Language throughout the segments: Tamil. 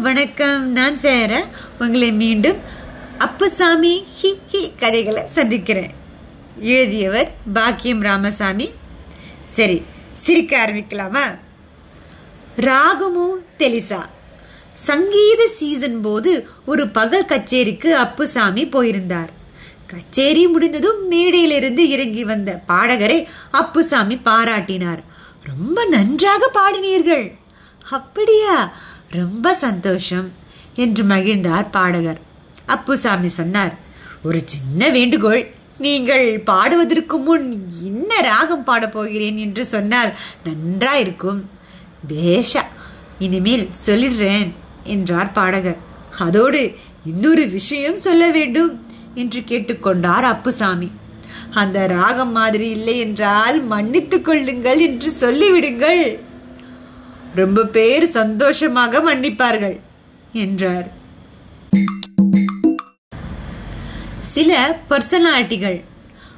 வணக்கம். நான் சேர உங்களை மீண்டும் அப்புசாமி ஹி ஹி கதைகளை சந்திக்கிறேன். எழுதியவர் பாக்கியம் ராமசாமி. சரி சிரிக்க ஆரம்பிக்கலாமா? ராகமு தெலிசா. சங்கீத சீசன் போது ஒரு பகல் கச்சேரிக்கு அப்புசாமி போயிருந்தார். கச்சேரி முடிந்ததும் மேடையிலிருந்து இறங்கி வந்த பாடகரை அப்புசாமி பாராட்டினார். ரொம்ப நன்றாக பாடினீர்கள். அப்படியா? ரொம்ப சந்தோஷம் என்று மகிழ்ந்தார் பாடகர். அப்புசாமி சொன்னார் ஒரு சின்ன வேண்டுகோள். நீங்கள் பாடுவதற்கு முன் என்ன ராகம் பாடப்போகிறேன் என்று சொன்னால் நன்றாயிருக்கும். பேஷா இனிமேல் சொல்லிடுறேன் என்றார் பாடகர். அதோடு இன்னொரு விஷயம் சொல்ல வேண்டும் என்று கேட்டுக்கொண்டார் அப்புசாமி. அந்த ராகம் மாதிரி இல்லை என்றால் மன்னித்துக் கொள்ளுங்கள் என்று சொல்லிவிடுங்கள். ரொம்ப பேர் சந்தோஷமாக மன்னிப்பார்கள் என்றார். சில பர்சனாலிட்டிகள்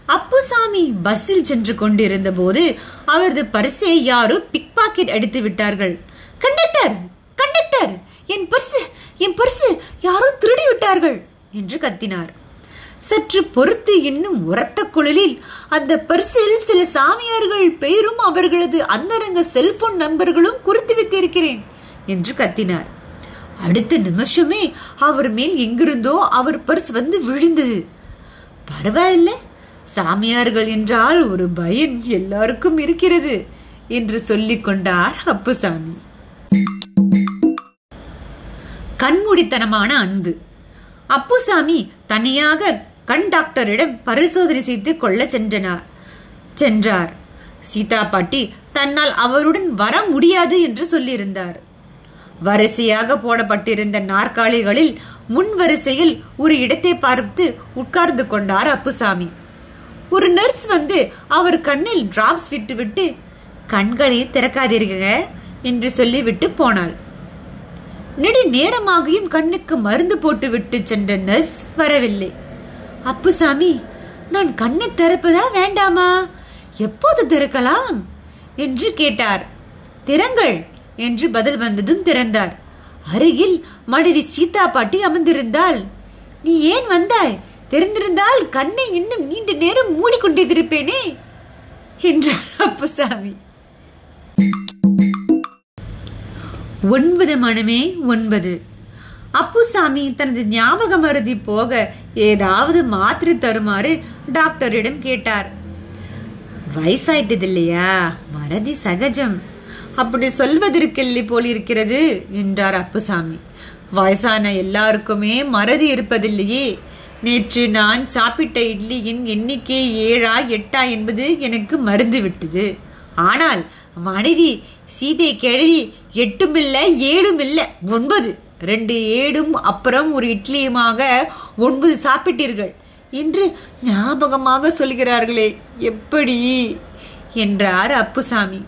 அப்புசாமி பஸ்ஸில் சென்று கொண்டிருந்த போது அவரது பரிசை யாரோ பிக் பாக்கெட் அடித்து விட்டார்கள். கண்டக்டர் கண்டக்டர் என் பர்ஸ் என் பர்ஸ் யாரோ திருடி விட்டார்கள் என்று கத்தினார். சற்று பொறுத்து இன்னும் உரத்த குழலில் அந்த பர்சில் சில சாமியார்கள் பெயரும் அவர்களது அந்தரங்க செல்போன் நம்பர்களும் குறித்து வைத்திருக்கிறேன் என்று கத்தினார். அடுத்த நிமிஷமே அவர் மேல் எங்கிருந்தோ அவர் பர்ஸ் வந்து விழுந்தது. பரவாயில்ல சாமியார்கள் என்றால் ஒரு பயன் எல்லாருக்கும் இருக்கிறது என்று சொல்லிக் கொண்டார் அப்புசாமி. கண்மூடித்தனமான அன்பு. அப்புசாமி தனியாக கண் டாக்டரிடம் பரிசோதனை செய்து கொள்ள சென்றனார். சென்றார். சீதா பாட்டி தன்னால் அவருடன் வர முடியாது என்று சொல்லியிருந்தார். வரிசையாக போடப்பட்டிருந்த நாற்காலிகளில் முன் வரிசையில் ஒரு இடத்தை பார்த்து உட்கார்ந்து கொண்டார் அப்புசாமி. ஒரு நர்ஸ் வந்து அவர் கண்ணில் டிராப்ஸ் விட்டுவிட்டு கண்களை திறக்காதீர்கள் என்று சொல்லிவிட்டு போனாள். நெடு நேரமாகியும் கண்ணுக்கு மருந்து போட்டுவிட்டு சென்ற நர்ஸ் வரவில்லை. அப்புசாமி நான் கண்ணை திறப்பதா வேண்டாமா? எப்போது திறக்கலாம்? என்று கேட்டார். திறங்கள் என்று பதில் வந்ததும் திறந்தார். அருகில் மனைவி சீதா பாட்டி அமர்ந்திருந்தாள். நீ ஏன் வந்தாய்? தெரிந்திருந்தால் கண்ணை இன்னும் நீண்ட நேரம் மூடிக்கொண்டிருப்பேனே என்றார் அப்புசாமி ஒன்பது மனமே ஒன்பது. அப்புசாமி தனது ஞாபக மருதி போக ஏதாவது மாத்திரை தருமாறு டாக்டரிடம் கேட்டார். வயசாயிட்டது இல்லையா மறதி சகஜம். அப்படி சொல்வதற்கில்லை போல் இருக்கிறது என்றார் அப்புசாமி. வயசான எல்லாருக்குமே மறதி இருப்பதில்லையே. நேற்று நான் சாப்பிட்ட இட்லியின் எண்ணிக்கை ஏழா எட்டா என்பது எனக்கு மருந்து விட்டது ஆனால் மனைவி சீதை கிழவி எட்டும் இல்லை ஒன்பது ரெண்டு ஏடும் அப்புறம் ஒரு இட்லியுமாக ஒன்பது சாப்பிட்டீர்கள் என்று ஞாபகமாக சொல்கிறார்களே எப்படி? என்றார் அப்புசாமி.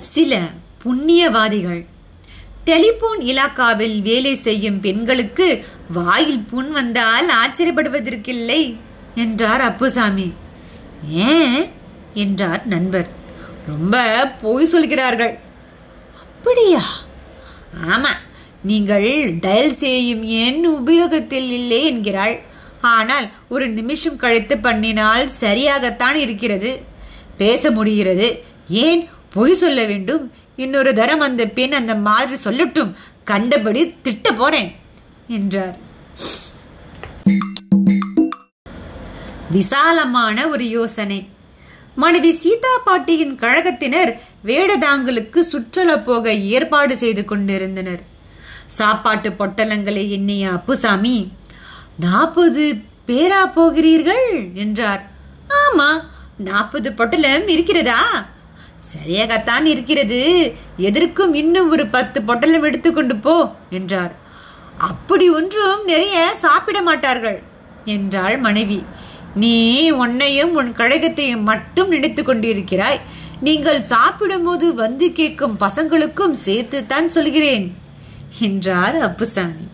சில புண்ணியவாதிகள் டெலிபோன் இலாக்காவில் வேலை செய்யும் பெண்களுக்கு வாயில் புண் வந்தால் ஆச்சரியப்படுவதற்கில்லை என்றார் அப்புசாமி. ஏன்? என்றார் நண்பர். ரொம்ப பொய் சொல்கிறார்கள். அப்படியா? ஆமா நீங்கள் டயல் செய்யும் எண் உபயோகத்தில் இல்லை என்கிறாள். ஆனால் ஒரு நிமிஷம் கழித்து பண்ணினால் சரியாகத்தான் இருக்கிறது. பேச முடிகிறது. ஏன் பொய் சொல்ல வேண்டும்? இன்னொரு தரம் அந்த பெண் அந்த மாதிரி சொல்லட்டும். கண்டபடி திட்ட போறேன் என்றார். விசாலமான ஒரு யோசனை. மனைவி சீதா பாட்டியின் கழகத்தினர் வேடதாங்களுக்கு சுற்றுலா போக ஏற்பாடு செய்து கொண்டிருந்தனர். சாப்பாட்டு பொட்டலங்களை எண்ணிய அப்புசாமி நாற்பது பேரா போகிறீர்கள்? என்றார். ஆமா நாற்பது பொட்டலம் இருக்கிறதா? சரியாகத்தான் இருக்கிறது. எதற்கும் இன்னும் ஒரு பத்து பொட்டலம் எடுத்துக்கொண்டு போ என்றார். அப்படி ஒன்றும் நிறைய சாப்பிட மாட்டார்கள் என்றாள் மனைவி. நீ உன்னையும் உன் கழகத்தையும் மட்டும் நினைத்து கொண்டிருக்கிறாய். நீங்கள் சாப்பிடும்போது வந்து கேட்கும் பசங்களுக்கும் சேர்த்துத்தான் சொல்கிறேன் என்றார் அப்புசாமி.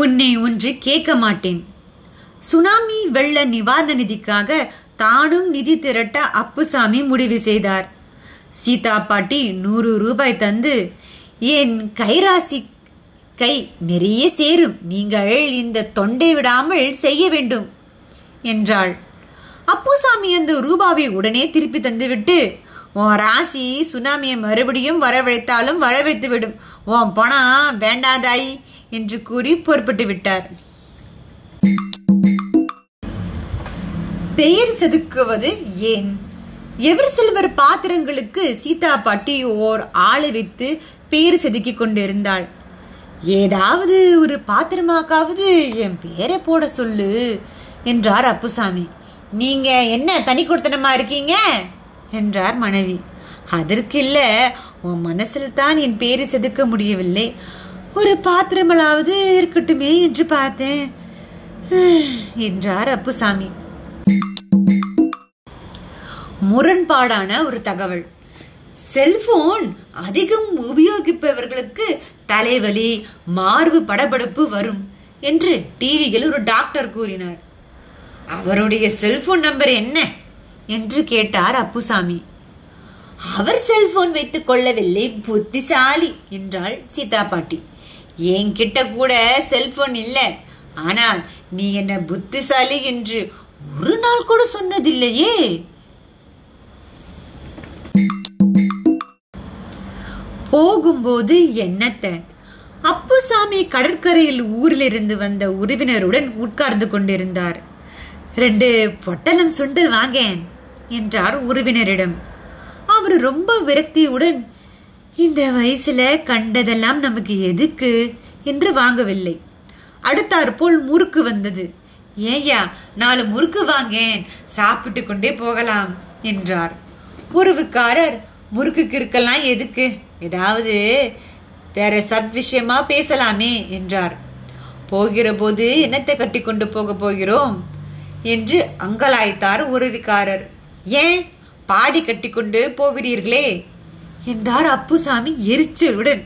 உன்னை ஒன்று கேட்க மாட்டேன். சுனாமி வெள்ள நிவாரண நிதிக்காக தானும் நிதி திரட்ட அப்புசாமி முடிவு செய்தார். சீதா பாட்டி நூறு ரூபாய் தந்து என் கைராசி கை நிறைய சேரும் நீங்கள் இந்த தொண்டை விடாமல் செய்ய வேண்டும் என்றாள். அப்புசாமி அந்த ரூபாவை உடனே திருப்பி தந்துவிட்டு உன் ராசி சுனாமியை மறுபடியும் வரவழைத்தாலும் வரவழைத்து விடும் உன் பணம் வேண்டாதாய் என்று கூறி புறப்பட்டு விட்டார். பெயர் செதுக்குவது ஏன்? எவர் சில்வர் பாத்திரங்களுக்கு சீதா பாட்டி ஓர் ஆளை வைத்து பெயர் செதுக்கிக் கொண்டிருந்தாள். ஏதாவது ஒரு பாத்திரமாக்காவது என் பேரை போட சொல்லு என்றார் அப்புசாமி. நீங்க என்ன தனி கொடுத்தனமா இருக்கீங்க? என்றார் மனைவி. அதற்கு இல்ல உன் மனசில் தான் என் பேரை செதுக்க முடியவில்லை. ஒரு பாத்திரமலாவது இருக்கட்டுமே என்று பார்த்தேன். என்றார் அப்புசாமி. முரண்பாடான ஒரு தகவல். செல்போன் அதிகம் உபயோகிப்பவர்களுக்கு தலைவலி மார்பு படபடப்பு வரும் என்று டிவியில் ஒரு டாக்டர் கூறினார். அவருடைய செல்போன் நம்பர் என்ன? என்று கேட்டார் அப்புசாமி. அவர் செல்போன் வைத்துக் கொள்ளவில்லை புத்திசாலி என்றாள் சீதா பாட்டி. என்கிட்ட கூட செல்போன் இல்லை. ஆனால் நீ என்ன புத்திசாலி என்று ஒரு நாள் கூட சொன்னதில்லையே. போகும்போது என்னத்த? அப்புசாமி கடற்கரையில் ஊரிலிருந்து வந்த உறவினருடன் உட்கார்ந்து கொண்டிருந்தார். ரெண்டு பொட்டலம் சுண்டல் வாங்கேன் என்றார் உறவினரிடம். அவர் ரொம்ப விரக்தியுடன் இந்த வயசுல கண்டதெல்லாம் நமக்கு எதுக்கு என்று வாங்கவில்லை. அடுத்தாற்போல் முறுக்கு வந்தது. ஏயா நாலு முறுக்கு வாங்கேன் சாப்பிட்டு கொண்டே போகலாம் என்றார். உறவுக்காரர் முறுக்குக்கு இருக்கலாம் எதுக்கு? ஏதாவது வேற சத் விஷயமா பேசலாமே என்றார். போகிற போது என்னத்தை கட்டி கொண்டு போக போகிறோம்? என்று அங்கலாய்த்தார் உறவிக்காரர். ஏன்? பாடி கட்டிக்கொண்டு போகிறீர்களே? என்றார் அப்புசாமி எரிச்சலுடன்.